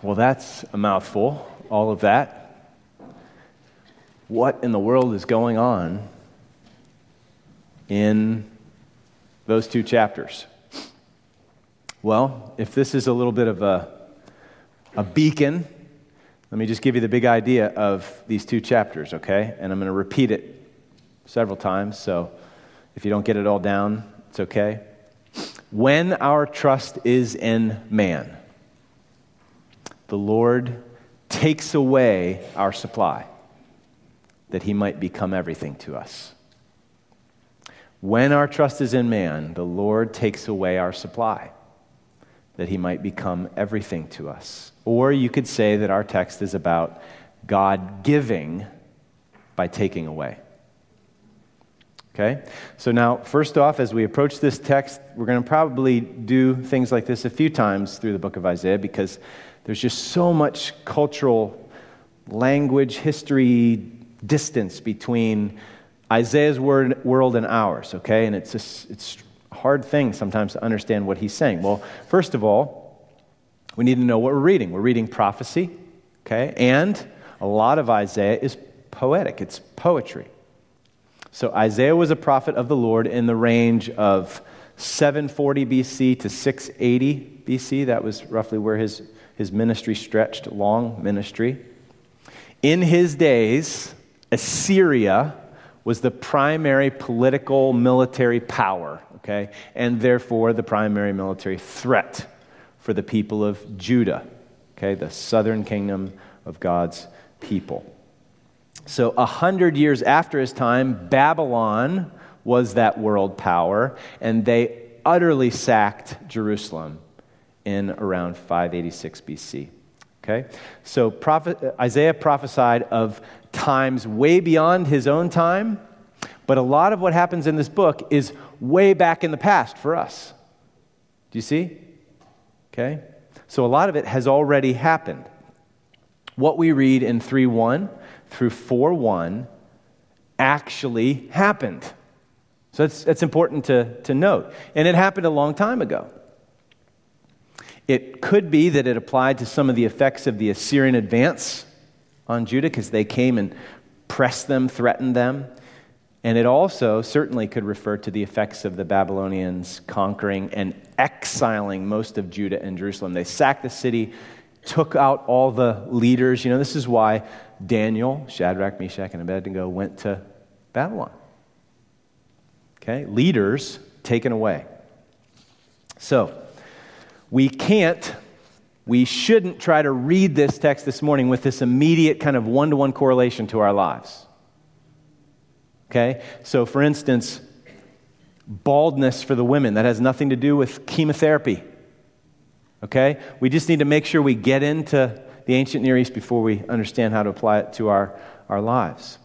Well, that's a mouthful, all of that. What in the world is going on in those two chapters? Well, if this is a little bit of a, a beacon, let me just give you the big idea of these two chapters, okay? And I'm going to repeat it several times, so if you don't get it all down, it's okay. When our trust is in man, the Lord takes away our supply that he might become everything to us. When our trust is in man, the Lord takes away our supply that he might become everything to us. Or you could say that our text is about God giving by taking away. Okay? So now, first off, as we approach this text, we're going to probably do things like this a few times through the book of Isaiah because there's just so much cultural language, history, distance between Isaiah's word, world and ours, okay? And it's, just, it's a hard thing sometimes to understand what he's saying. Well, first of all, we need to know what we're reading. We're reading prophecy, okay? And a lot of Isaiah is poetic, it's poetry. So Isaiah was a prophet of the Lord in the range of 740 BC to 680 BC. That was roughly where his his ministry stretched, long ministry. In his days, Assyria was the primary political military power, okay, and therefore the primary military threat for the people of Judah, okay, the southern kingdom of God's people. So, a hundred years after his time, Babylon was that world power, and they utterly sacked Jerusalem in around 586 BC. Okay? So prophet, Isaiah prophesied of times way beyond his own time, but a lot of what happens in this book is way back in the past for us. Do you see? Okay? So a lot of it has already happened. What we read in 3 1 through 4 1 actually happened. So that's, that's important to, to note. And it happened a long time ago. It could be that it applied to some of the effects of the Assyrian advance on Judah because they came and pressed them, threatened them. And it also certainly could refer to the effects of the Babylonians conquering and exiling most of Judah and Jerusalem. They sacked the city, took out all the leaders. You know, this is why Daniel, Shadrach, Meshach, and Abednego went to Babylon. Okay? Leaders taken away. So, we can't, we shouldn't try to read this text this morning with this immediate kind of one to one correlation to our lives. Okay? So, for instance, baldness for the women, that has nothing to do with chemotherapy. Okay? We just need to make sure we get into the ancient Near East before we understand how to apply it to our, our lives.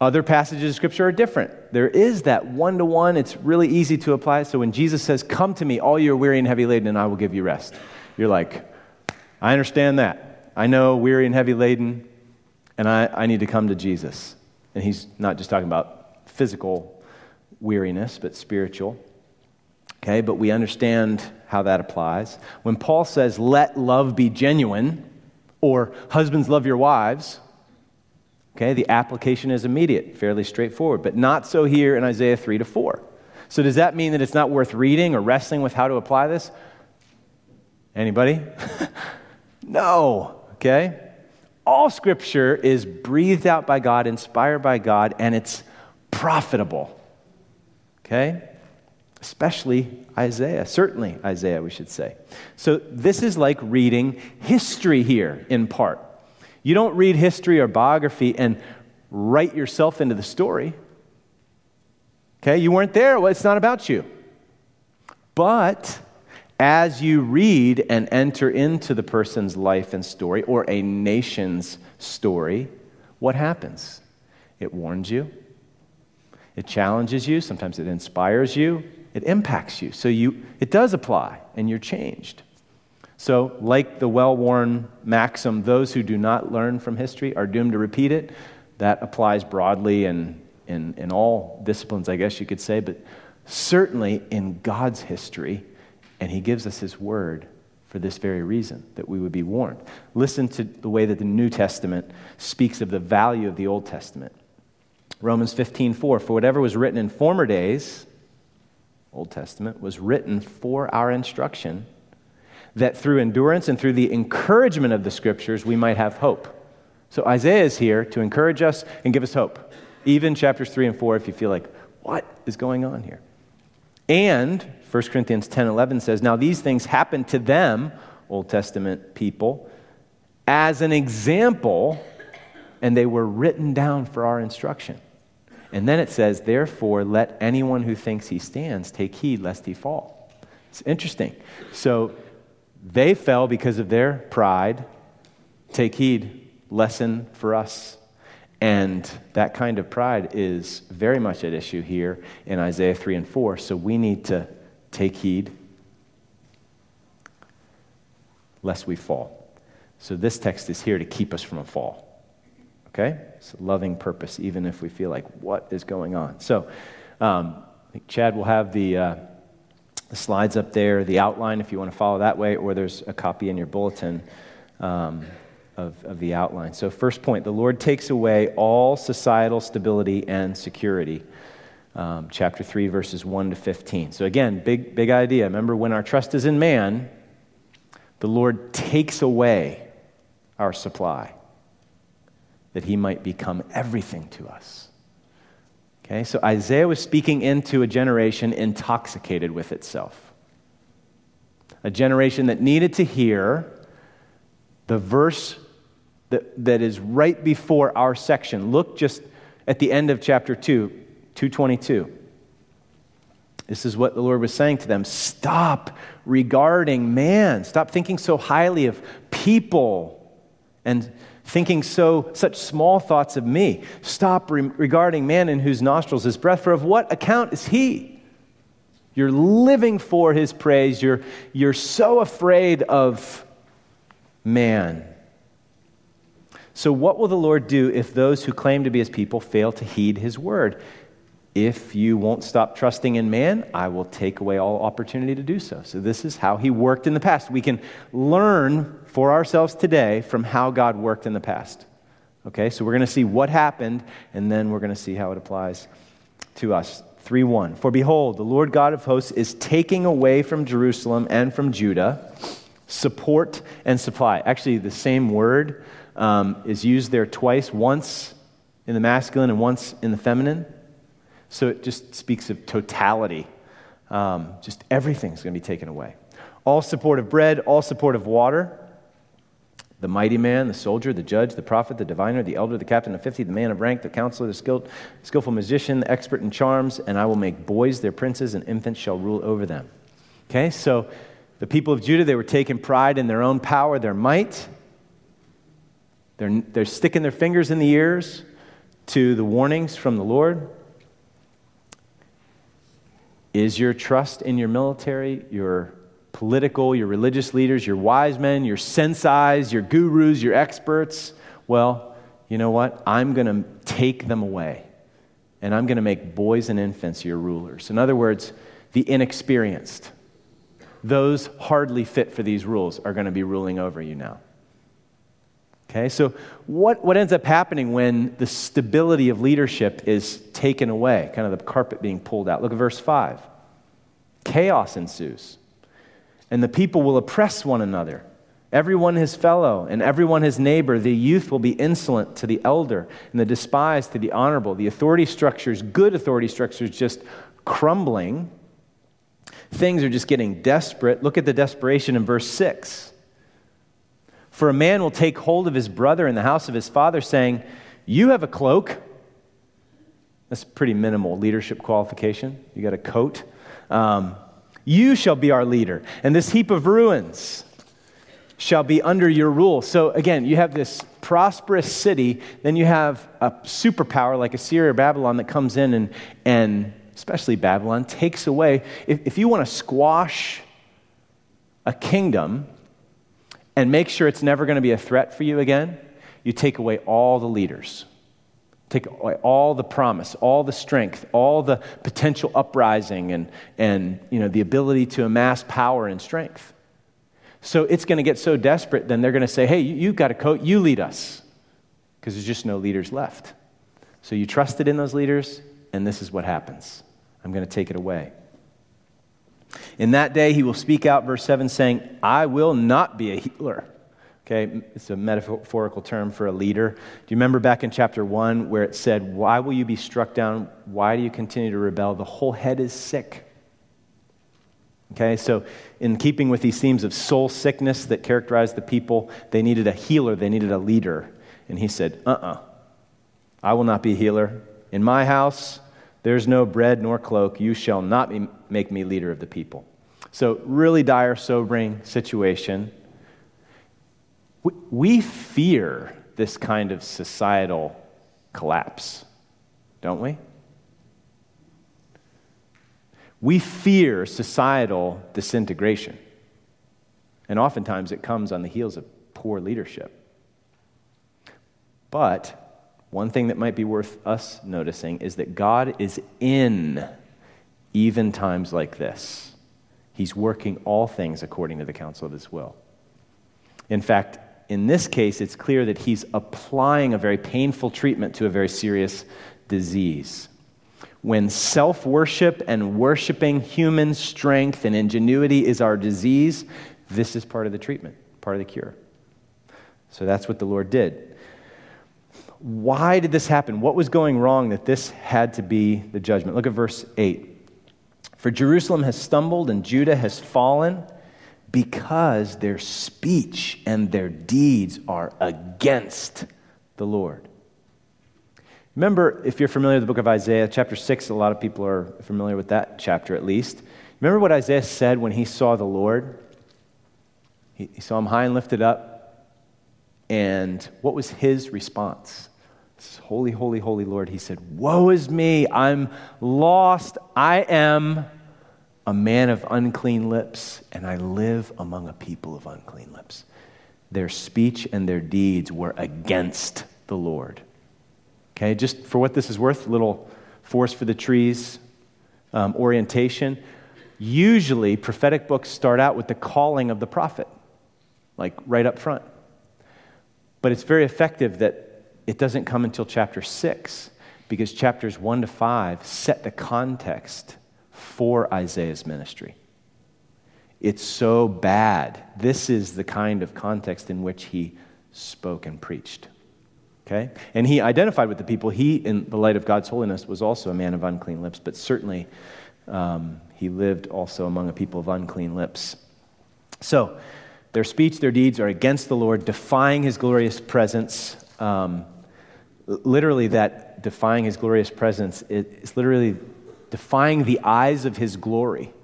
Other passages of Scripture are different. There is that one to one, it's really easy to apply. So when Jesus says, Come to me, all you are weary and heavy laden, and I will give you rest, you're like, I understand that. I know weary and heavy laden, and I, I need to come to Jesus. And he's not just talking about physical weariness, but spiritual. Okay, but we understand how that applies. When Paul says, Let love be genuine, or husbands love your wives, Okay, the application is immediate, fairly straightforward, but not so here in Isaiah 3 to 4. So does that mean that it's not worth reading or wrestling with how to apply this? Anybody? no, okay? All scripture is breathed out by God, inspired by God, and it's profitable. Okay? Especially Isaiah, certainly Isaiah, we should say. So this is like reading history here in part. You don't read history or biography and write yourself into the story. Okay, you weren't there. Well, it's not about you. But as you read and enter into the person's life and story or a nation's story, what happens? It warns you, it challenges you, sometimes it inspires you, it impacts you. So you, it does apply, and you're changed. So, like the well worn maxim, those who do not learn from history are doomed to repeat it, that applies broadly in, in, in all disciplines, I guess you could say, but certainly in God's history, and He gives us His word for this very reason, that we would be warned. Listen to the way that the New Testament speaks of the value of the Old Testament. Romans 15, 4, for whatever was written in former days, Old Testament, was written for our instruction, that through endurance and through the encouragement of the scriptures we might have hope. So Isaiah is here to encourage us and give us hope. Even chapters 3 and 4, if you feel like, what is going on here? And 1 Corinthians 10 11 says, Now these things happened to them, Old Testament people, as an example, and they were written down for our instruction. And then it says, Therefore, let anyone who thinks he stands take heed lest he fall. It's interesting. So they fell because of their pride. Take heed, lesson for us. And that kind of pride is very much at issue here in Isaiah 3 and 4. So we need to take heed lest we fall. So this text is here to keep us from a fall. Okay? It's a loving purpose, even if we feel like, what is going on? So um, I think Chad will have the, uh, the slides up there, the outline if you want to follow that way, or there's a copy in your bulletin. Um, of, of the outline. So, first point the Lord takes away all societal stability and security. Um, chapter 3, verses 1 to 15. So, again, big, big idea. Remember, when our trust is in man, the Lord takes away our supply that he might become everything to us. Okay, so Isaiah was speaking into a generation intoxicated with itself, a generation that needed to hear the verse that, that is right before our section. Look just at the end of chapter 2, 222. This is what the Lord was saying to them. Stop regarding man. Stop thinking so highly of people and thinking so such small thoughts of me. Stop re- regarding man in whose nostrils is breath, for of what account is he? You're living for his praise. You're, you're so afraid of man. So, what will the Lord do if those who claim to be his people fail to heed his word? If you won't stop trusting in man, I will take away all opportunity to do so. So, this is how he worked in the past. We can learn for ourselves today from how God worked in the past. Okay, so we're going to see what happened, and then we're going to see how it applies to us. 3 1. For behold, the Lord God of hosts is taking away from Jerusalem and from Judah support and supply. Actually, the same word um, is used there twice, once in the masculine and once in the feminine. So it just speaks of totality. Um, just everything's going to be taken away. All support of bread, all support of water. The mighty man, the soldier, the judge, the prophet, the diviner, the elder, the captain of fifty, the man of rank, the counselor, the skilled, skillful musician, the expert in charms, and I will make boys their princes, and infants shall rule over them. Okay, so the people of Judah, they were taking pride in their own power, their might. They're, they're sticking their fingers in the ears to the warnings from the Lord. Is your trust in your military, your political, your religious leaders, your wise men, your sensei's, your gurus, your experts? Well, you know what? I'm going to take them away. And I'm going to make boys and infants your rulers. In other words, the inexperienced, those hardly fit for these rules, are going to be ruling over you now. Okay, so what, what ends up happening when the stability of leadership is taken away, kind of the carpet being pulled out? Look at verse 5. Chaos ensues, and the people will oppress one another. Everyone his fellow, and everyone his neighbor. The youth will be insolent to the elder, and the despised to the honorable. The authority structures, good authority structures, just crumbling. Things are just getting desperate. Look at the desperation in verse 6. For a man will take hold of his brother in the house of his father, saying, You have a cloak. That's pretty minimal leadership qualification. You got a coat. Um, you shall be our leader. And this heap of ruins shall be under your rule. So again, you have this prosperous city, then you have a superpower like Assyria or Babylon that comes in and, and especially Babylon, takes away. If, if you want to squash a kingdom, and make sure it's never going to be a threat for you again, you take away all the leaders. Take away all the promise, all the strength, all the potential uprising and, and you know, the ability to amass power and strength. So it's going to get so desperate, then they're going to say, hey, you, have got a coat, you lead us. Because there's just no leaders left. So you trusted in those leaders, and this is what happens. I'm going to take it away. In that day, he will speak out, verse 7, saying, I will not be a healer. Okay, it's a metaphorical term for a leader. Do you remember back in chapter 1 where it said, Why will you be struck down? Why do you continue to rebel? The whole head is sick. Okay, so in keeping with these themes of soul sickness that characterized the people, they needed a healer, they needed a leader. And he said, Uh uh-uh, uh I will not be a healer. In my house, there's no bread nor cloak. You shall not be, make me leader of the people. So, really dire, sobering situation. We, we fear this kind of societal collapse, don't we? We fear societal disintegration. And oftentimes it comes on the heels of poor leadership. But one thing that might be worth us noticing is that God is in even times like this. He's working all things according to the counsel of his will. In fact, in this case, it's clear that he's applying a very painful treatment to a very serious disease. When self worship and worshiping human strength and ingenuity is our disease, this is part of the treatment, part of the cure. So that's what the Lord did. Why did this happen? What was going wrong that this had to be the judgment? Look at verse 8. For Jerusalem has stumbled and Judah has fallen because their speech and their deeds are against the Lord. Remember, if you're familiar with the book of Isaiah, chapter 6, a lot of people are familiar with that chapter at least. Remember what Isaiah said when he saw the Lord? He, saw him high and lifted up. And what was his response? Holy, holy, holy Lord. He said, Woe is me. I'm lost. I am a man of unclean lips, and I live among a people of unclean lips. Their speech and their deeds were against the Lord. Okay, just for what this is worth, little force for the trees um, orientation. Usually, prophetic books start out with the calling of the prophet, like right up front. But it's very effective that it doesn't come until chapter 6, because chapters 1 to 5 set the context for Isaiah's ministry. It's so bad. This is the kind of context in which he spoke and preached. Okay? And he identified with the people. He, in the light of God's holiness, was also a man of unclean lips, but certainly um, he lived also among a people of unclean lips. So, their speech, their deeds are against the Lord, defying his glorious presence. Um, literally, that defying his glorious presence is literally defying the eyes of his glory.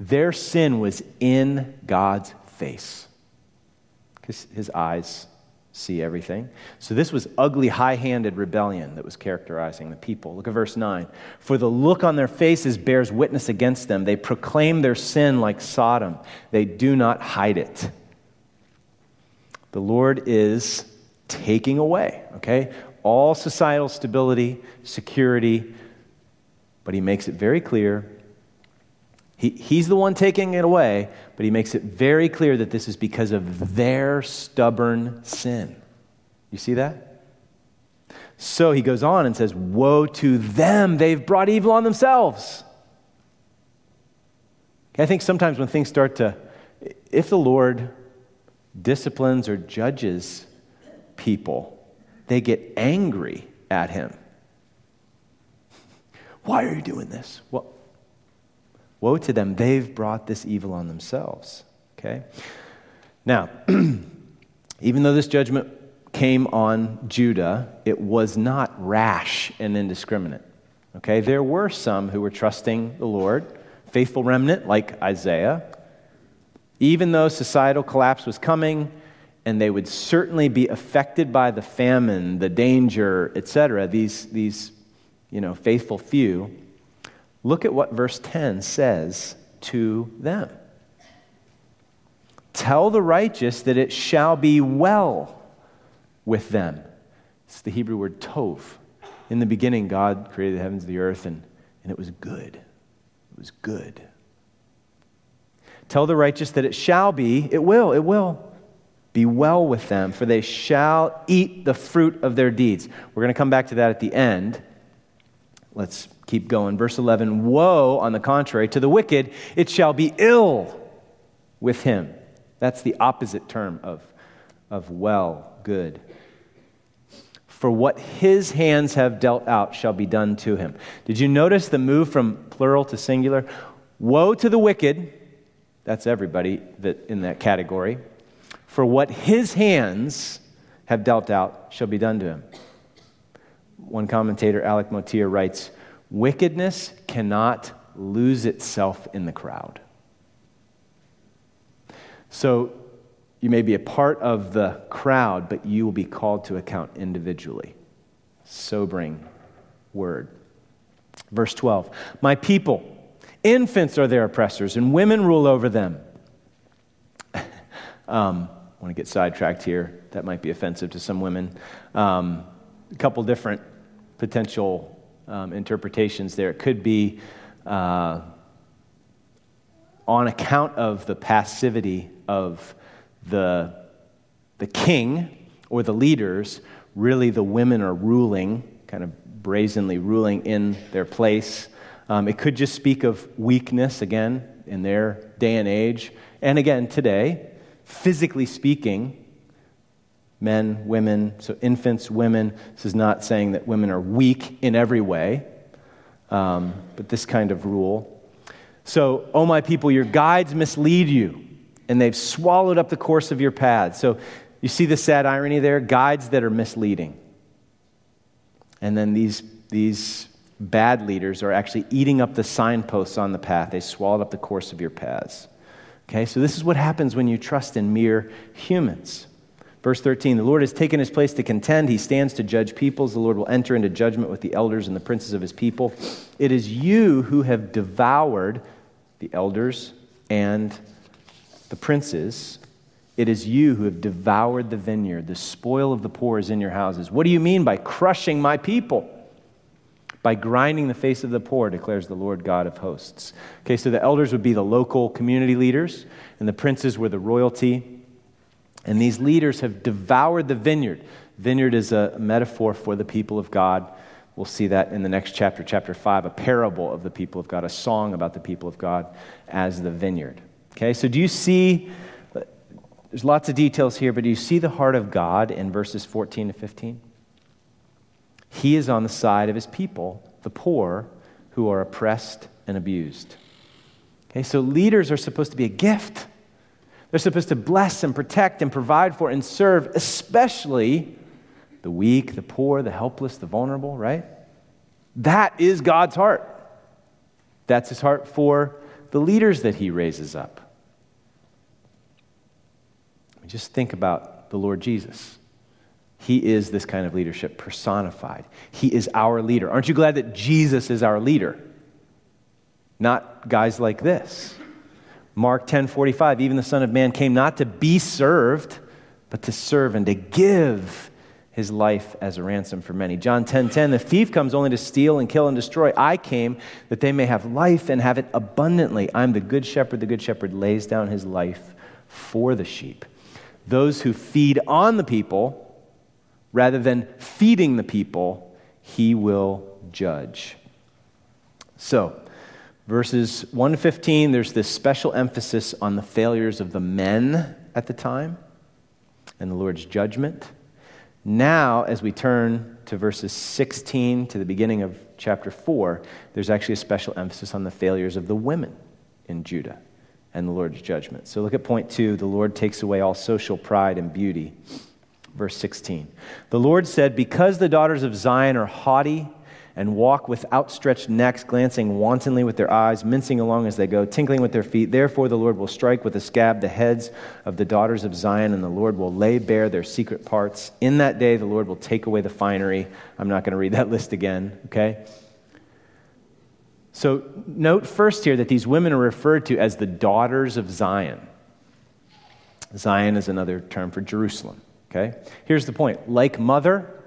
Their sin was in God's face because his eyes see everything. So this was ugly, high handed rebellion that was characterizing the people. Look at verse 9. For the look on their faces bears witness against them. They proclaim their sin like Sodom, they do not hide it. The Lord is taking away, okay, all societal stability, security, but He makes it very clear. He, he's the one taking it away, but he makes it very clear that this is because of their stubborn sin. You see that? So he goes on and says, Woe to them, they've brought evil on themselves. I think sometimes when things start to, if the Lord disciplines or judges people, they get angry at him. Why are you doing this? Well, Woe to them, they've brought this evil on themselves. Okay? Now, even though this judgment came on Judah, it was not rash and indiscriminate. Okay? There were some who were trusting the Lord, faithful remnant like Isaiah. Even though societal collapse was coming, and they would certainly be affected by the famine, the danger, etc., these, these you know, faithful few, Look at what verse 10 says to them Tell the righteous that it shall be well with them. It's the Hebrew word tov. In the beginning, God created the heavens and the earth, and, and it was good. It was good. Tell the righteous that it shall be, it will, it will be well with them, for they shall eat the fruit of their deeds. We're going to come back to that at the end. Let's keep going. Verse 11 Woe, on the contrary, to the wicked, it shall be ill with him. That's the opposite term of, of well, good. For what his hands have dealt out shall be done to him. Did you notice the move from plural to singular? Woe to the wicked, that's everybody that, in that category. For what his hands have dealt out shall be done to him. One commentator, Alec Motyer, writes Wickedness cannot lose itself in the crowd. So you may be a part of the crowd, but you will be called to account individually. Sobering word. Verse 12 My people, infants are their oppressors, and women rule over them. um, I want to get sidetracked here. That might be offensive to some women. Um, a couple different potential um, interpretations there. It could be uh, on account of the passivity of the, the king or the leaders, really the women are ruling, kind of brazenly ruling in their place. Um, it could just speak of weakness, again, in their day and age. And again, today, physically speaking, men, women, so infants, women. This is not saying that women are weak in every way, um, but this kind of rule. So, oh my people, your guides mislead you, and they've swallowed up the course of your paths. So, you see the sad irony there? Guides that are misleading. And then these, these bad leaders are actually eating up the signposts on the path. They swallowed up the course of your paths. Okay, so this is what happens when you trust in mere humans. Verse 13 The Lord has taken his place to contend. He stands to judge peoples. The Lord will enter into judgment with the elders and the princes of his people. It is you who have devoured the elders and the princes. It is you who have devoured the vineyard. The spoil of the poor is in your houses. What do you mean by crushing my people? by grinding the face of the poor, declares the Lord God of hosts. Okay, so the elders would be the local community leaders, and the princes were the royalty. And these leaders have devoured the vineyard. Vineyard is a metaphor for the people of God. We'll see that in the next chapter, chapter 5, a parable of the people of God, a song about the people of God as the vineyard. Okay, so do you see, there's lots of details here, but do you see the heart of God in verses 14 to 15? He is on the side of his people, the poor, who are oppressed and abused. Okay, so leaders are supposed to be a gift. They're supposed to bless and protect and provide for and serve, especially the weak, the poor, the helpless, the vulnerable, right? That is God's heart. That's his heart for the leaders that he raises up. Just think about the Lord Jesus. He is this kind of leadership personified. He is our leader. Aren't you glad that Jesus is our leader? Not guys like this. Mark 10:45 even the son of man came not to be served but to serve and to give his life as a ransom for many. John 10:10 10, 10, the thief comes only to steal and kill and destroy. I came that they may have life and have it abundantly. I'm the good shepherd. The good shepherd lays down his life for the sheep. Those who feed on the people Rather than feeding the people, he will judge. So, verses 115, there's this special emphasis on the failures of the men at the time and the Lord's judgment. Now, as we turn to verses 16 to the beginning of chapter 4, there's actually a special emphasis on the failures of the women in Judah and the Lord's judgment. So look at point two the Lord takes away all social pride and beauty verse 16. The Lord said, Because the daughters of Zion are haughty and walk with outstretched necks, glancing wantonly with their eyes, mincing along as they go, tinkling with their feet, therefore the Lord will strike with a scab the heads of the daughters of Zion, and the Lord will lay bare their secret parts. In that day, the Lord will take away the finery. I'm not going to read that list again, okay? So, note first here that these women are referred to as the daughters of Zion. Zion is another term for Jerusalem. Okay? Here's the point like mother,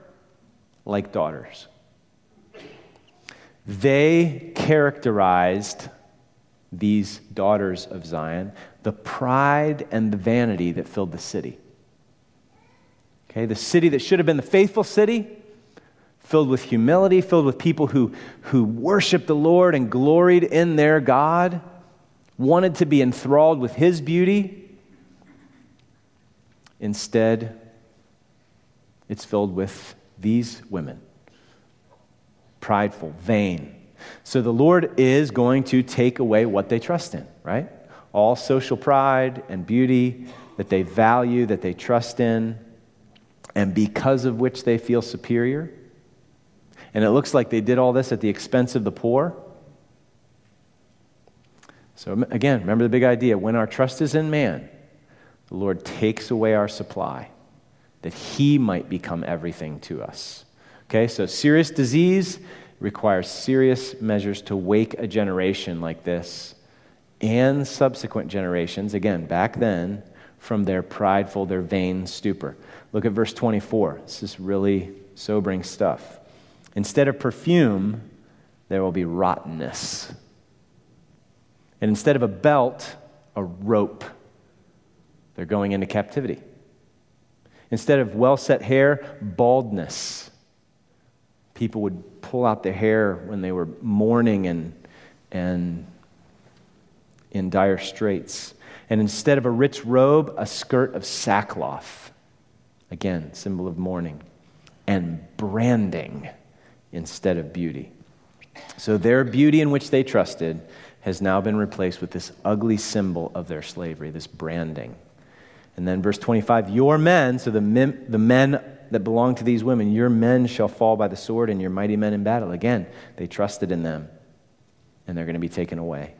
like daughters. They characterized these daughters of Zion the pride and the vanity that filled the city. Okay, the city that should have been the faithful city, filled with humility, filled with people who, who worshiped the Lord and gloried in their God, wanted to be enthralled with his beauty. Instead, it's filled with these women prideful, vain. So the Lord is going to take away what they trust in, right? All social pride and beauty that they value, that they trust in, and because of which they feel superior. And it looks like they did all this at the expense of the poor. So, again, remember the big idea when our trust is in man, the Lord takes away our supply that he might become everything to us. Okay, so serious disease requires serious measures to wake a generation like this and subsequent generations, again, back then, from their prideful, their vain stupor. Look at verse 24. This is really sobering stuff. Instead of perfume, there will be rottenness. And instead of a belt, a rope. They're going into captivity. Instead of well set hair, baldness. People would pull out their hair when they were mourning and, and in dire straits. And instead of a rich robe, a skirt of sackcloth. Again, symbol of mourning. And branding instead of beauty. So their beauty in which they trusted has now been replaced with this ugly symbol of their slavery, this branding. And then verse 25, your men, so the men, the men that belong to these women, your men shall fall by the sword and your mighty men in battle. Again, they trusted in them, and they're going to be taken away.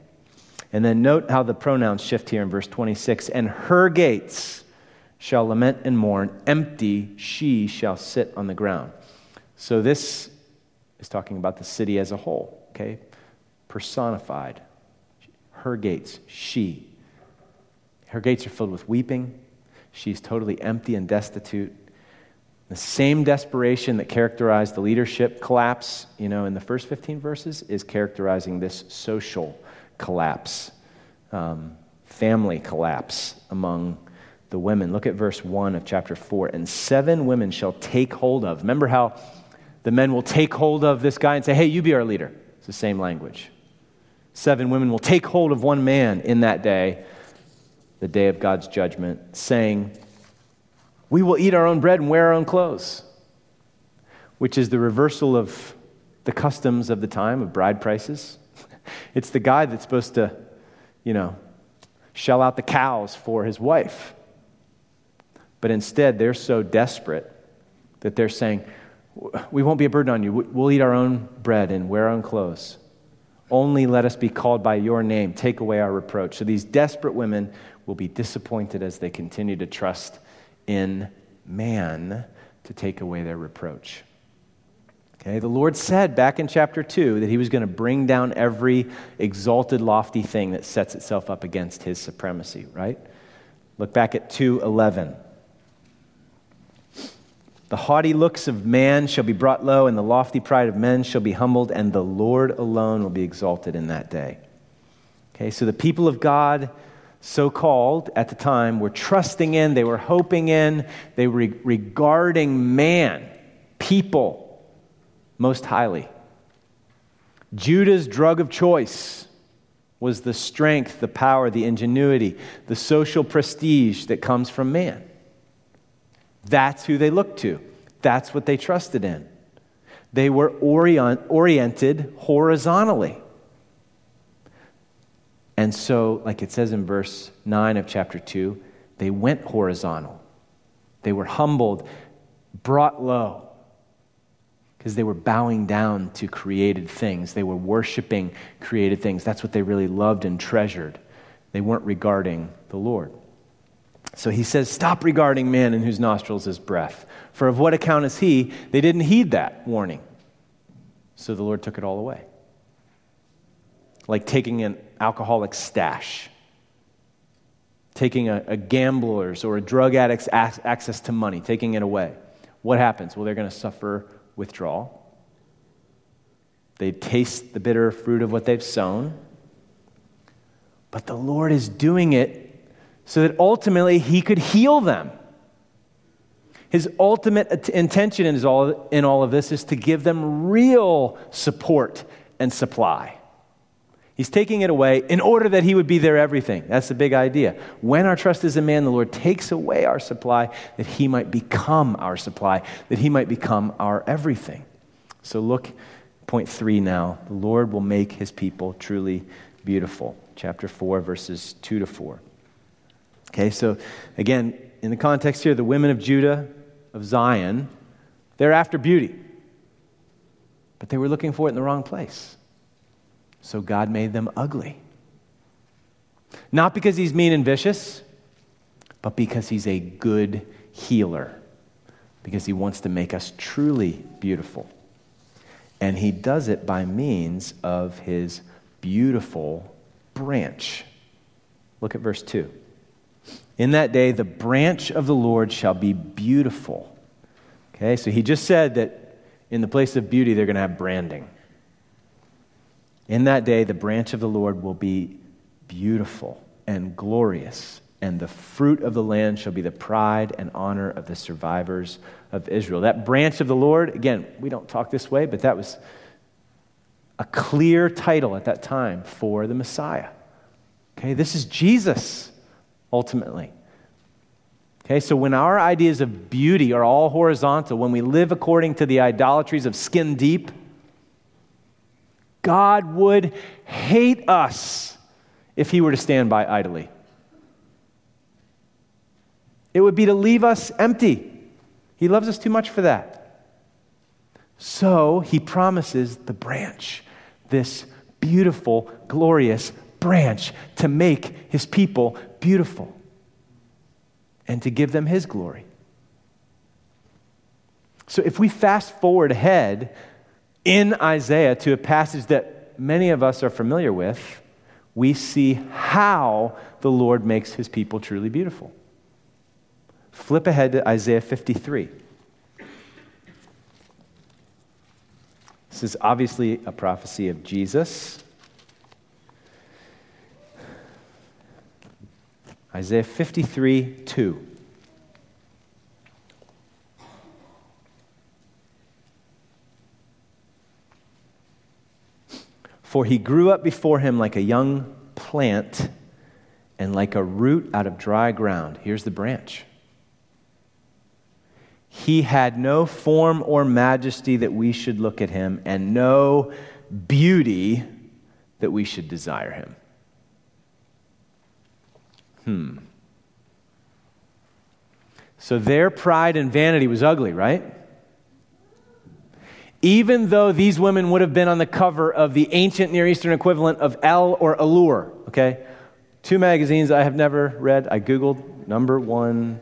And then note how the pronouns shift here in verse 26 and her gates shall lament and mourn, empty she shall sit on the ground. So this is talking about the city as a whole, okay? Personified. Her gates, she. Her gates are filled with weeping. She's totally empty and destitute. The same desperation that characterized the leadership collapse, you know, in the first 15 verses is characterizing this social collapse, um, family collapse among the women. Look at verse 1 of chapter 4. And seven women shall take hold of. Remember how the men will take hold of this guy and say, Hey, you be our leader. It's the same language. Seven women will take hold of one man in that day, the day of God's judgment, saying, We will eat our own bread and wear our own clothes, which is the reversal of the customs of the time of bride prices. It's the guy that's supposed to, you know, shell out the cows for his wife. But instead, they're so desperate that they're saying, We won't be a burden on you. We'll eat our own bread and wear our own clothes. Only let us be called by your name. Take away our reproach. So these desperate women will be disappointed as they continue to trust in man to take away their reproach. Okay, the Lord said back in chapter 2 that he was going to bring down every exalted, lofty thing that sets itself up against his supremacy, right? Look back at 2:11. The haughty looks of man shall be brought low, and the lofty pride of men shall be humbled, and the Lord alone will be exalted in that day. Okay, so the people of God, so called at the time, were trusting in, they were hoping in, they were regarding man, people, most highly. Judah's drug of choice was the strength, the power, the ingenuity, the social prestige that comes from man. That's who they looked to. That's what they trusted in. They were orient, oriented horizontally. And so, like it says in verse 9 of chapter 2, they went horizontal. They were humbled, brought low because they were bowing down to created things. They were worshiping created things. That's what they really loved and treasured. They weren't regarding the Lord. So he says, Stop regarding man in whose nostrils is breath. For of what account is he? They didn't heed that warning. So the Lord took it all away. Like taking an alcoholic stash, taking a, a gambler's or a drug addict's access to money, taking it away. What happens? Well, they're going to suffer withdrawal. They taste the bitter fruit of what they've sown. But the Lord is doing it so that ultimately he could heal them. His ultimate intention in all, in all of this is to give them real support and supply. He's taking it away in order that he would be their everything. That's the big idea. When our trust is in man, the Lord takes away our supply that he might become our supply, that he might become our everything. So look, point three now. The Lord will make his people truly beautiful. Chapter 4, verses 2 to 4. Okay, so again, in the context here, the women of Judah, of Zion, they're after beauty. But they were looking for it in the wrong place. So God made them ugly. Not because he's mean and vicious, but because he's a good healer. Because he wants to make us truly beautiful. And he does it by means of his beautiful branch. Look at verse 2. In that day, the branch of the Lord shall be beautiful. Okay, so he just said that in the place of beauty, they're going to have branding. In that day, the branch of the Lord will be beautiful and glorious, and the fruit of the land shall be the pride and honor of the survivors of Israel. That branch of the Lord, again, we don't talk this way, but that was a clear title at that time for the Messiah. Okay, this is Jesus ultimately. Okay, so when our ideas of beauty are all horizontal, when we live according to the idolatries of skin deep, God would hate us if he were to stand by idly. It would be to leave us empty. He loves us too much for that. So he promises the branch, this beautiful, glorious branch, to make his people beautiful and to give them His glory. So if we fast forward ahead in Isaiah to a passage that many of us are familiar with, we see how the Lord makes His people truly beautiful. Flip ahead to Isaiah 53. This is obviously a prophecy of Jesus. Isaiah 53 2. For he grew up before him like a young plant and like a root out of dry ground. Here's the branch. He had no form or majesty that we should look at him, and no beauty that we should desire him. Hmm. So their pride and vanity was ugly, right? Even though these women would have been on the cover of the ancient Near Eastern equivalent of Elle or Allure, okay? Two magazines I have never read. I Googled number one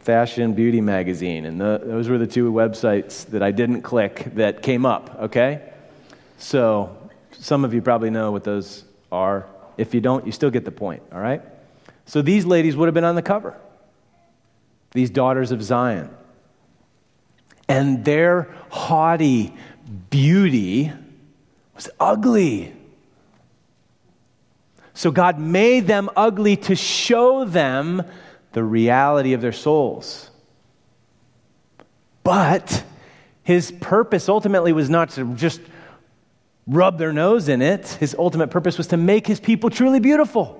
fashion beauty magazine, and the, those were the two websites that I didn't click that came up, okay? So some of you probably know what those are. If you don't, you still get the point, all right? So these ladies would have been on the cover, these daughters of Zion. And their haughty beauty was ugly. So God made them ugly to show them the reality of their souls. But his purpose ultimately was not to just rub their nose in it. His ultimate purpose was to make his people truly beautiful.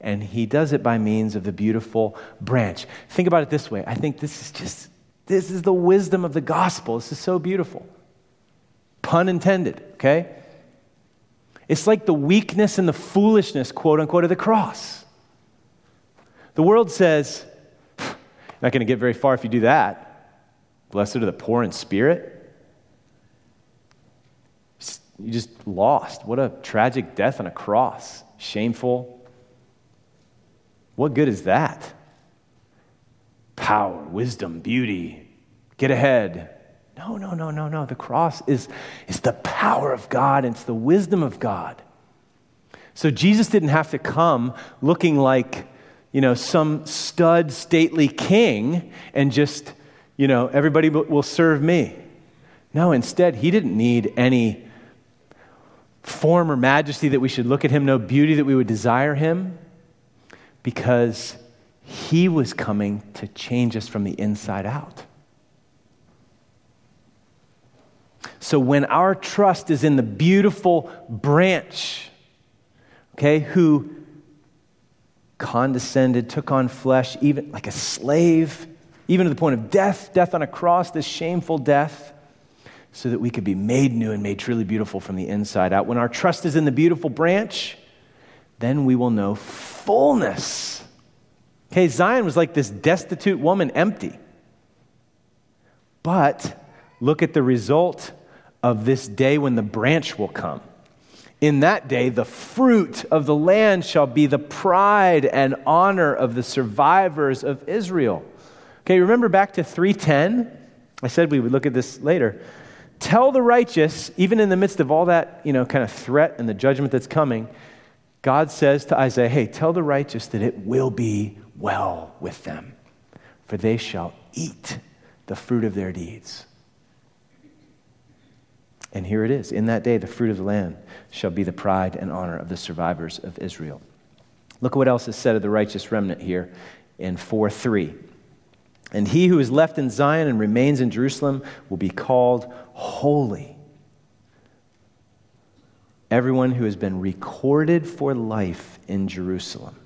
And he does it by means of the beautiful branch. Think about it this way. I think this is just, this is the wisdom of the gospel. This is so beautiful. Pun intended, okay? It's like the weakness and the foolishness, quote unquote, of the cross. The world says, not going to get very far if you do that. Blessed are the poor in spirit. You just lost. What a tragic death on a cross. Shameful, what good is that? Power, wisdom, beauty, get ahead. No, no, no, no, no. The cross is, is the power of God, and it's the wisdom of God. So Jesus didn't have to come looking like, you know, some stud, stately king and just, you know, everybody will serve me. No, instead, he didn't need any form or majesty that we should look at him, no beauty that we would desire him, because he was coming to change us from the inside out. So when our trust is in the beautiful branch, okay, who condescended, took on flesh, even like a slave, even to the point of death, death on a cross, this shameful death, so that we could be made new and made truly beautiful from the inside out. When our trust is in the beautiful branch, then we will know fullness. Okay, Zion was like this destitute woman, empty. But look at the result of this day when the branch will come. In that day, the fruit of the land shall be the pride and honor of the survivors of Israel. Okay, remember back to 310? I said we would look at this later. Tell the righteous, even in the midst of all that, you know, kind of threat and the judgment that's coming, God says to Isaiah, hey, tell the righteous that it will be well with them, for they shall eat the fruit of their deeds. And here it is. In that day, the fruit of the land shall be the pride and honor of the survivors of Israel. Look at what else is said of the righteous remnant here in 4 3. And he who is left in Zion and remains in Jerusalem will be called holy. Everyone who has been recorded for life in Jerusalem.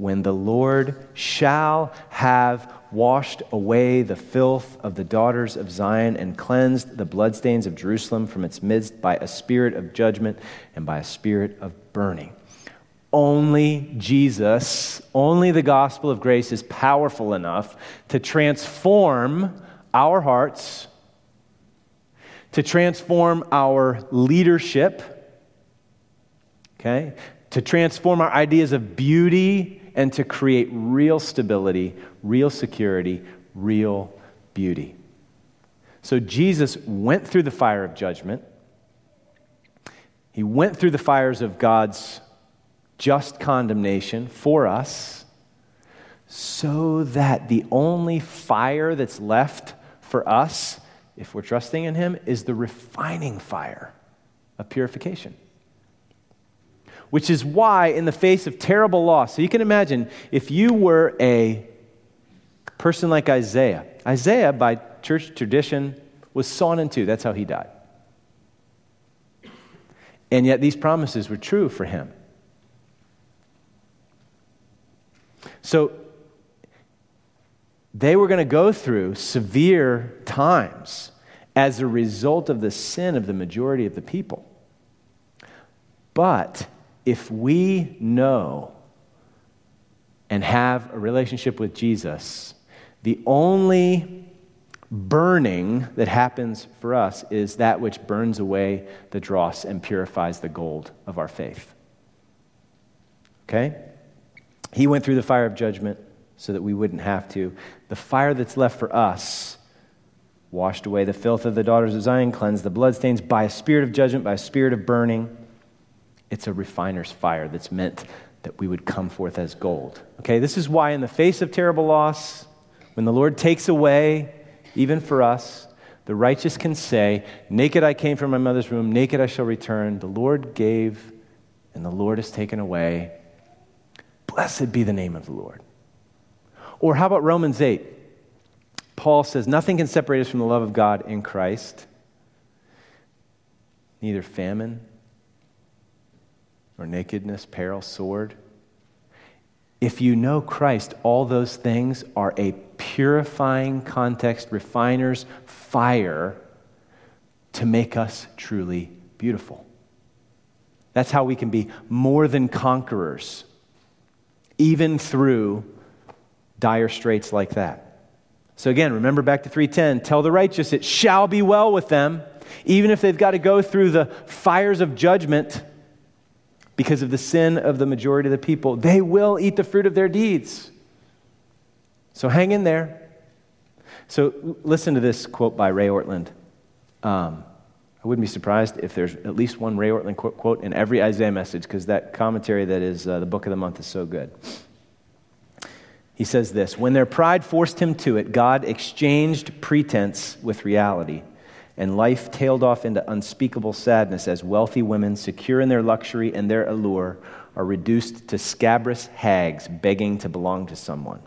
When the Lord shall have washed away the filth of the daughters of Zion and cleansed the bloodstains of Jerusalem from its midst by a spirit of judgment and by a spirit of burning. Only Jesus, only the gospel of grace is powerful enough to transform our hearts, to transform our leadership, okay, to transform our ideas of beauty and to create real stability, real security, real beauty. So Jesus went through the fire of judgment. He went through the fires of God's just condemnation for us so that the only fire that's left for us, if we're trusting in Him, is the refining fire of purification which is why, in the face of terrible loss, so you can imagine if you were a person like Isaiah, Isaiah, by church tradition, was sawn in two. That's how he died. And yet, these promises were true for him. So, they were going to go through severe times as a result of the sin of the majority of the people. But if we know and have a relationship with Jesus, the only burning that happens for us is that which burns away the dross and purifies the gold of our faith. Okay? He went through the fire of judgment so that we wouldn't have to. The fire that's left for us washed away the filth of the daughters of Zion, cleansed the bloodstains by a spirit of judgment, by a spirit of burning. It's a refiner's fire that's meant that we would come forth as gold. Okay, this is why, in the face of terrible loss, when the Lord takes away, even for us, the righteous can say, Naked I came from my mother's womb, naked I shall return. The Lord gave, and the Lord has taken away. Blessed be the name of the Lord. Or how about Romans 8? Paul says, Nothing can separate us from the love of God in Christ, neither famine or nakedness, peril, sword. If you know Christ, all those things are a purifying context, refiner's fire to make us truly beautiful. That's how we can be more than conquerors, even through dire straits like that. So, again, remember back to 310 tell the righteous it shall be well with them, even if they've got to go through the fires of judgment because of the sin of the majority of the people. They will eat the fruit of their deeds. So hang in there. So listen to this quote by Ray Ortlund. Um, I wouldn't be surprised if there's at least one Ray Ortlund quote, quote in every Isaiah message because that commentary that is uh, the book of the month is so good. He says this When their pride forced him to it, God exchanged pretense with reality and life tailed off into unspeakable sadness as wealthy women, secure in their luxury and their allure, are reduced to scabrous hags begging to belong to someone.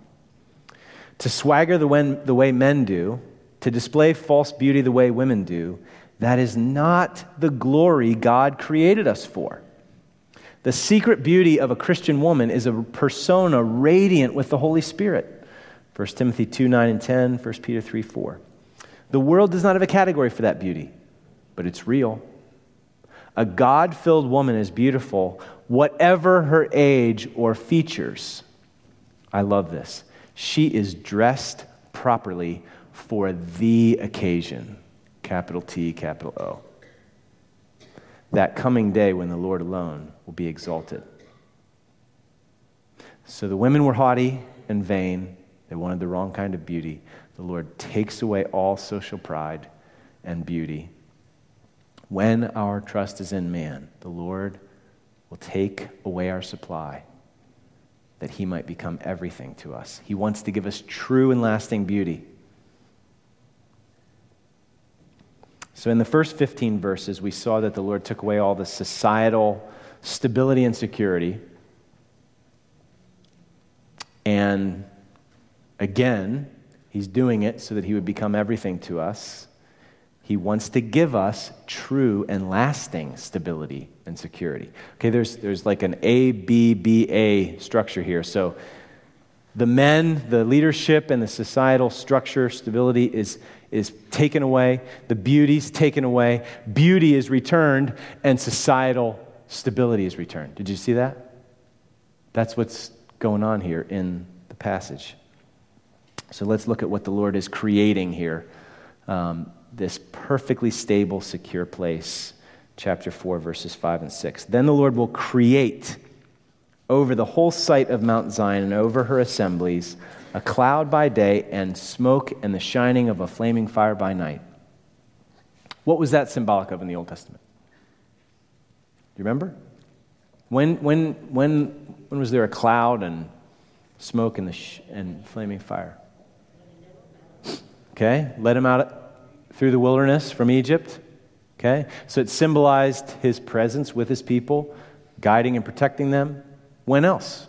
To swagger the way, men do, to display false beauty the way women do, that is not the glory God created us for. The secret beauty of a Christian woman is a persona radiant with the Holy Spirit. 1 Timothy 2 9 and 10, 1 Peter 3 4. The world does not have a category for that beauty, but it's real. A God filled woman is beautiful, whatever her age or features. I love this. She is dressed properly for the occasion. Capital T, capital O. That coming day when the Lord alone will be exalted. So the women were haughty and vain. They wanted the wrong kind of beauty. The Lord takes away all social pride and beauty. When our trust is in man, the Lord will take away our supply that he might become everything to us. He wants to give us true and lasting beauty. So, in the first 15 verses, we saw that the Lord took away all the societal stability and security. And again, He's doing it so that He would become everything to us. He wants to give us true and lasting stability and security. Okay, there's, there's like an A, B, B, A structure here. So the men, the leadership, and the societal structure, stability is, is taken away. The beauty's taken away. Beauty is returned, and societal stability is returned. Did you see that? That's what's going on here in the passage. So let's look at what the Lord is creating here. Um, this perfectly stable, secure place. Chapter 4, verses 5 and 6. Then the Lord will create over the whole site of Mount Zion and over her assemblies a cloud by day and smoke and the shining of a flaming fire by night. What was that symbolic of in the Old Testament? Do you remember? When, when, when, when was there a cloud and smoke and, the sh- and flaming fire? Okay, let him out through the wilderness from Egypt. Okay? So it symbolized his presence with his people, guiding and protecting them. When else?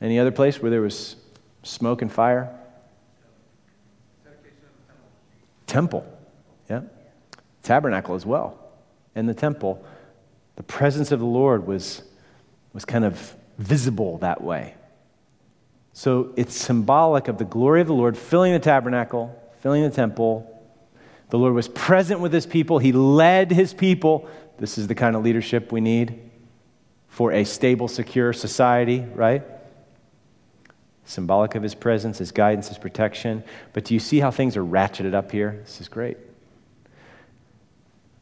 Any other place where there was smoke and fire? Temple. Yeah. Tabernacle as well. In the temple, the presence of the Lord was, was kind of visible that way. So it's symbolic of the glory of the Lord filling the tabernacle, filling the temple. The Lord was present with his people, he led his people. This is the kind of leadership we need for a stable, secure society, right? Symbolic of his presence, his guidance, his protection. But do you see how things are ratcheted up here? This is great.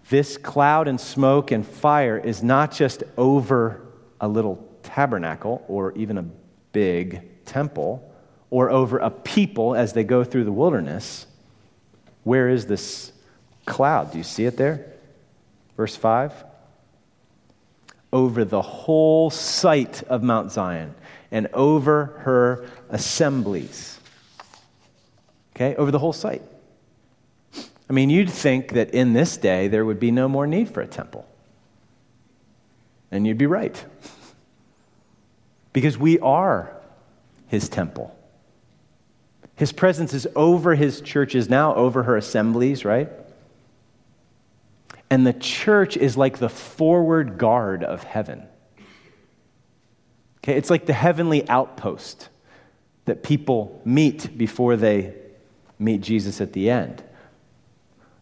This cloud and smoke and fire is not just over a little tabernacle or even a big temple or over a people as they go through the wilderness. Where is this cloud? Do you see it there? Verse 5. Over the whole site of Mount Zion and over her assemblies. Okay, over the whole site. I mean, you'd think that in this day there would be no more need for a temple. And you'd be right. because we are his temple. His presence is over his churches now, over her assemblies, right? And the church is like the forward guard of heaven. Okay, it's like the heavenly outpost that people meet before they meet Jesus at the end.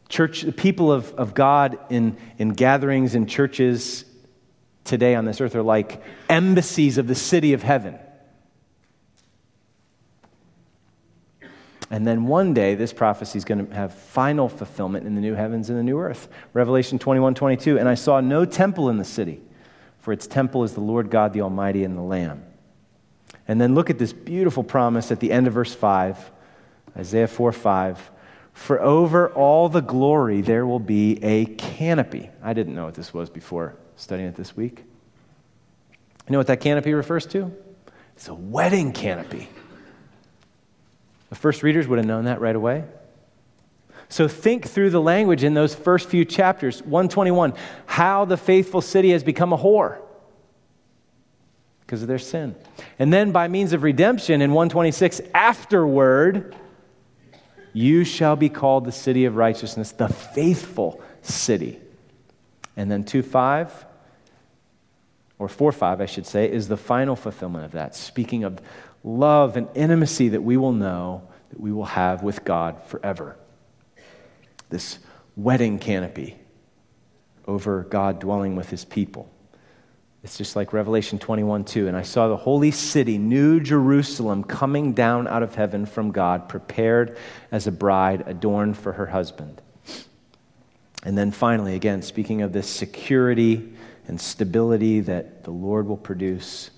Church, the people of, of God in, in gatherings in churches today on this earth are like embassies of the city of heaven. And then one day, this prophecy is going to have final fulfillment in the new heavens and the new earth. Revelation 21 22. And I saw no temple in the city, for its temple is the Lord God, the Almighty, and the Lamb. And then look at this beautiful promise at the end of verse 5, Isaiah 4 5. For over all the glory there will be a canopy. I didn't know what this was before studying it this week. You know what that canopy refers to? It's a wedding canopy. The first readers would have known that right away. So think through the language in those first few chapters. 121, how the faithful city has become a whore because of their sin. And then by means of redemption in 126, afterward, you shall be called the city of righteousness, the faithful city. And then 2 5, or 4 5, I should say, is the final fulfillment of that, speaking of love and intimacy that we will know that we will have with God forever. This wedding canopy over God dwelling with his people. It's just like Revelation 21 2. And I saw the holy city, New Jerusalem, coming down out of heaven from God, prepared as a bride adorned for her husband. And then finally, again, speaking of this security and stability that the Lord will produce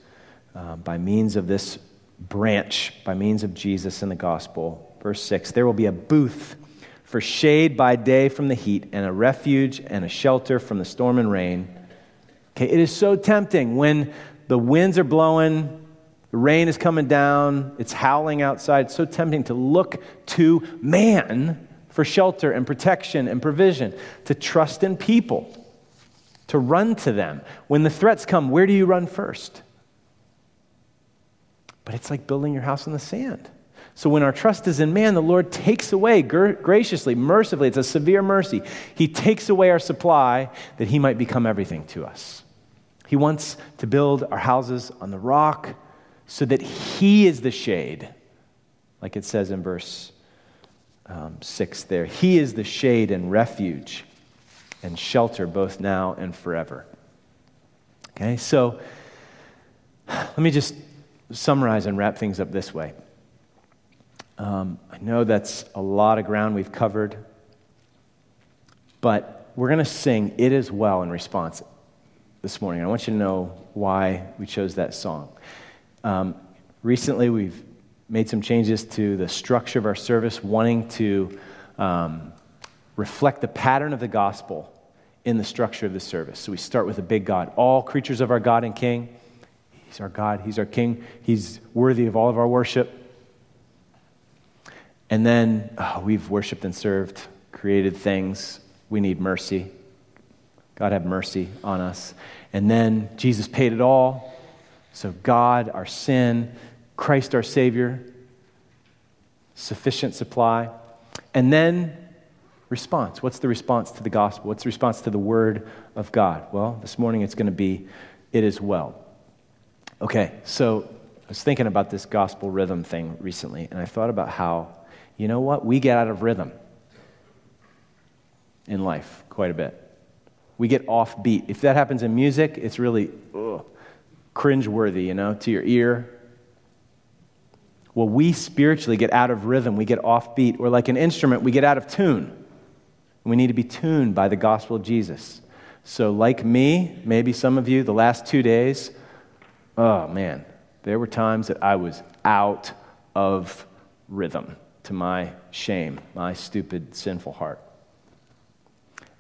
uh, by means of this branch, by means of Jesus in the gospel. Verse 6 There will be a booth for shade by day from the heat, and a refuge and a shelter from the storm and rain. Okay, it is so tempting when the winds are blowing, the rain is coming down, it's howling outside. It's so tempting to look to man for shelter and protection and provision, to trust in people, to run to them. When the threats come, where do you run first? But it's like building your house on the sand. So when our trust is in man, the Lord takes away graciously, mercifully, it's a severe mercy. He takes away our supply that he might become everything to us. He wants to build our houses on the rock so that he is the shade, like it says in verse um, 6 there. He is the shade and refuge and shelter both now and forever. Okay, so let me just summarize and wrap things up this way. Um, I know that's a lot of ground we've covered, but we're going to sing It Is Well in response this morning. I want you to know why we chose that song. Um, recently, we've made some changes to the structure of our service, wanting to um, reflect the pattern of the gospel in the structure of the service. So we start with a big God. All creatures of our God and King. He's our God, He's our King, He's worthy of all of our worship. And then oh, we've worshiped and served, created things. We need mercy. God have mercy on us. And then Jesus paid it all. So God, our sin, Christ, our Savior, sufficient supply. And then response. What's the response to the gospel? What's the response to the word of God? Well, this morning it's going to be, it is well. Okay, so I was thinking about this gospel rhythm thing recently, and I thought about how, you know what, we get out of rhythm in life quite a bit. We get off beat. If that happens in music, it's really ugh, cringe-worthy, you know, to your ear. Well, we spiritually get out of rhythm. We get off beat. Or like an instrument, we get out of tune. We need to be tuned by the gospel of Jesus. So, like me, maybe some of you, the last two days, oh man, there were times that I was out of rhythm to my shame, my stupid, sinful heart.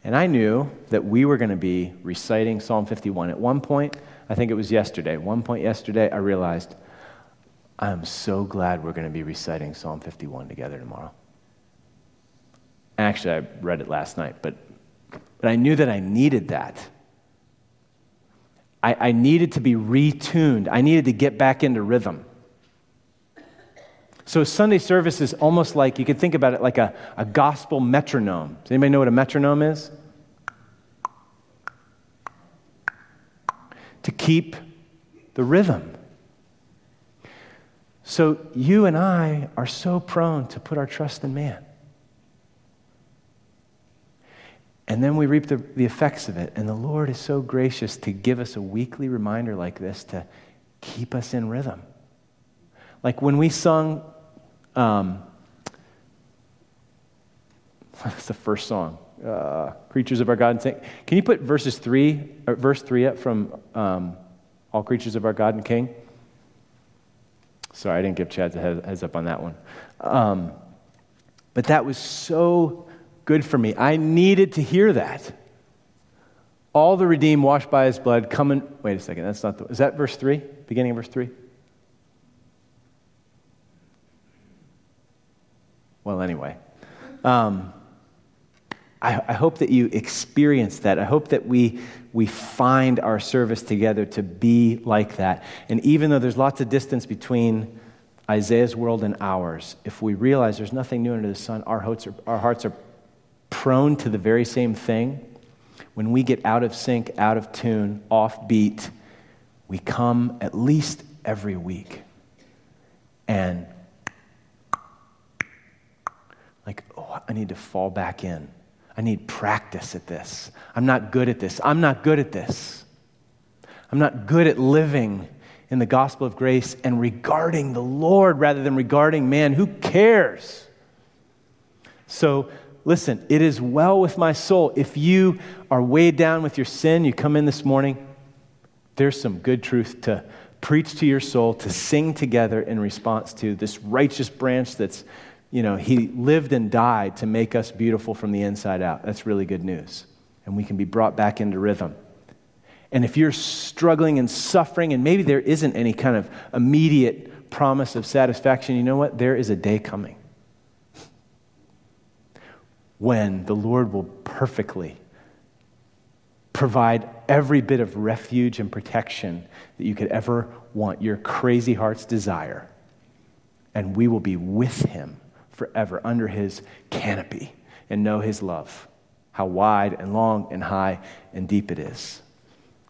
And I knew that we were going to be reciting Psalm 51. At one point, I think it was yesterday, one point yesterday, I realized I'm so glad we're going to be reciting Psalm 51 together tomorrow. Actually, I read it last night, but, but I knew that I needed that. I, I needed to be retuned, I needed to get back into rhythm. So, Sunday service is almost like you could think about it like a, a gospel metronome. Does anybody know what a metronome is? To keep the rhythm. So, you and I are so prone to put our trust in man. And then we reap the, the effects of it. And the Lord is so gracious to give us a weekly reminder like this to keep us in rhythm. Like when we sung, um, what's the first song? Uh, creatures of our God and King. Can you put verses three, verse three up from um, all creatures of our God and King? Sorry, I didn't give Chad a heads up on that one. Um, but that was so good for me. I needed to hear that. All the redeemed washed by his blood come and wait a second, that's not the is that verse 3? Beginning of verse 3? Well, anyway. Um, I, I hope that you experience that. I hope that we, we find our service together to be like that. And even though there's lots of distance between Isaiah's world and ours, if we realize there's nothing new under the sun, our hearts are, our hearts are prone to the very same thing. When we get out of sync, out of tune, off beat, we come at least every week and like, oh, I need to fall back in. I need practice at this. I'm not good at this. I'm not good at this. I'm not good at living in the gospel of grace and regarding the Lord rather than regarding man. Who cares? So, listen, it is well with my soul. If you are weighed down with your sin, you come in this morning, there's some good truth to preach to your soul, to sing together in response to this righteous branch that's you know, he lived and died to make us beautiful from the inside out. That's really good news. And we can be brought back into rhythm. And if you're struggling and suffering, and maybe there isn't any kind of immediate promise of satisfaction, you know what? There is a day coming when the Lord will perfectly provide every bit of refuge and protection that you could ever want, your crazy heart's desire. And we will be with him forever under his canopy and know his love, how wide and long and high and deep it is.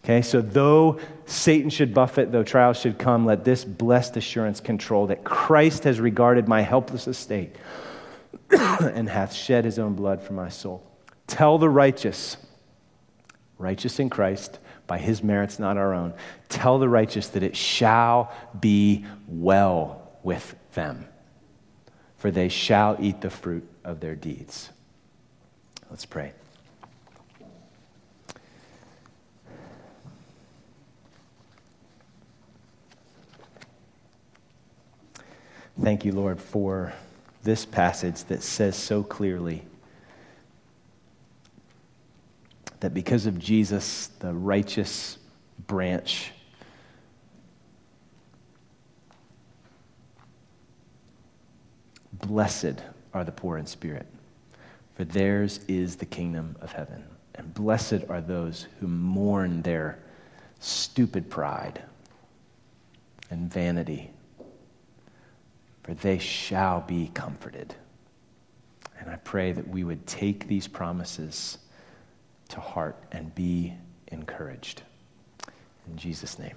Okay, so though Satan should buffet, though trials should come, let this blessed assurance control that Christ has regarded my helpless estate and hath shed his own blood for my soul. Tell the righteous, righteous in Christ, by his merits, not our own, tell the righteous that it shall be well with them for they shall eat the fruit of their deeds. Let's pray. Thank you, Lord, for this passage that says so clearly that because of Jesus, the righteous branch, Blessed are the poor in spirit, for theirs is the kingdom of heaven. And blessed are those who mourn their stupid pride and vanity, for they shall be comforted. And I pray that we would take these promises to heart and be encouraged. In Jesus' name.